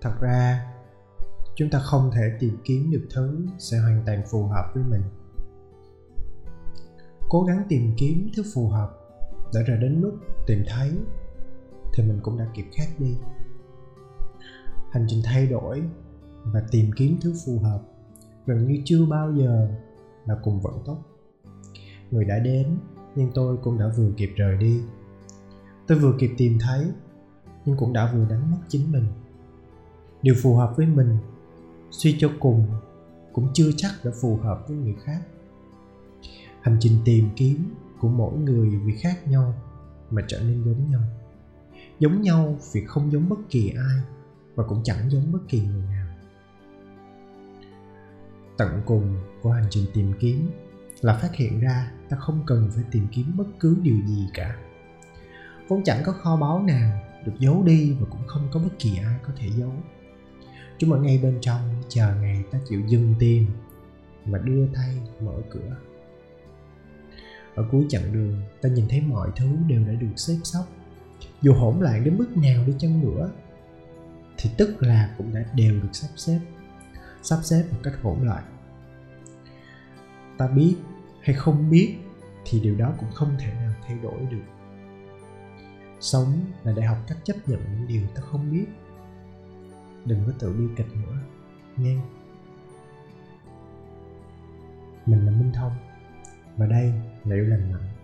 thật ra, chúng ta không thể tìm kiếm được thứ sẽ hoàn toàn phù hợp với mình. Cố gắng tìm kiếm thứ phù hợp để rồi đến lúc tìm thấy, thì mình cũng đã kịp khác đi. Hành trình thay đổi và tìm kiếm thứ phù hợp gần như chưa bao giờ là cùng vận tốc. Người đã đến, nhưng tôi cũng đã vừa kịp rời đi. Tôi vừa kịp tìm thấy, nhưng cũng đã vừa đánh mất chính mình điều phù hợp với mình, suy cho cùng cũng chưa chắc đã phù hợp với người khác. Hành trình tìm kiếm của mỗi người vì khác nhau mà trở nên giống nhau. Giống nhau vì không giống bất kỳ ai và cũng chẳng giống bất kỳ người nào. Tận cùng của hành trình tìm kiếm là phát hiện ra ta không cần phải tìm kiếm bất cứ điều gì cả. Vốn chẳng có kho báu nào được giấu đi và cũng không có bất kỳ ai có thể giấu chúng ở ngay bên trong, chờ ngày ta chịu dừng tim và đưa tay mở cửa. Ở cuối chặng đường, ta nhìn thấy mọi thứ đều đã được xếp sóc. Dù hỗn loạn đến mức nào đi chăng nữa, thì tức là cũng đã đều được sắp xếp sắp xếp một cách hỗn loạn. Ta biết hay không biết thì điều đó cũng không thể nào thay đổi được. Sống là để học cách chấp nhận những điều ta không biết đừng có tự bi kịch nữa, nghe. Mình là minh thông và đây là yêu lành mạnh.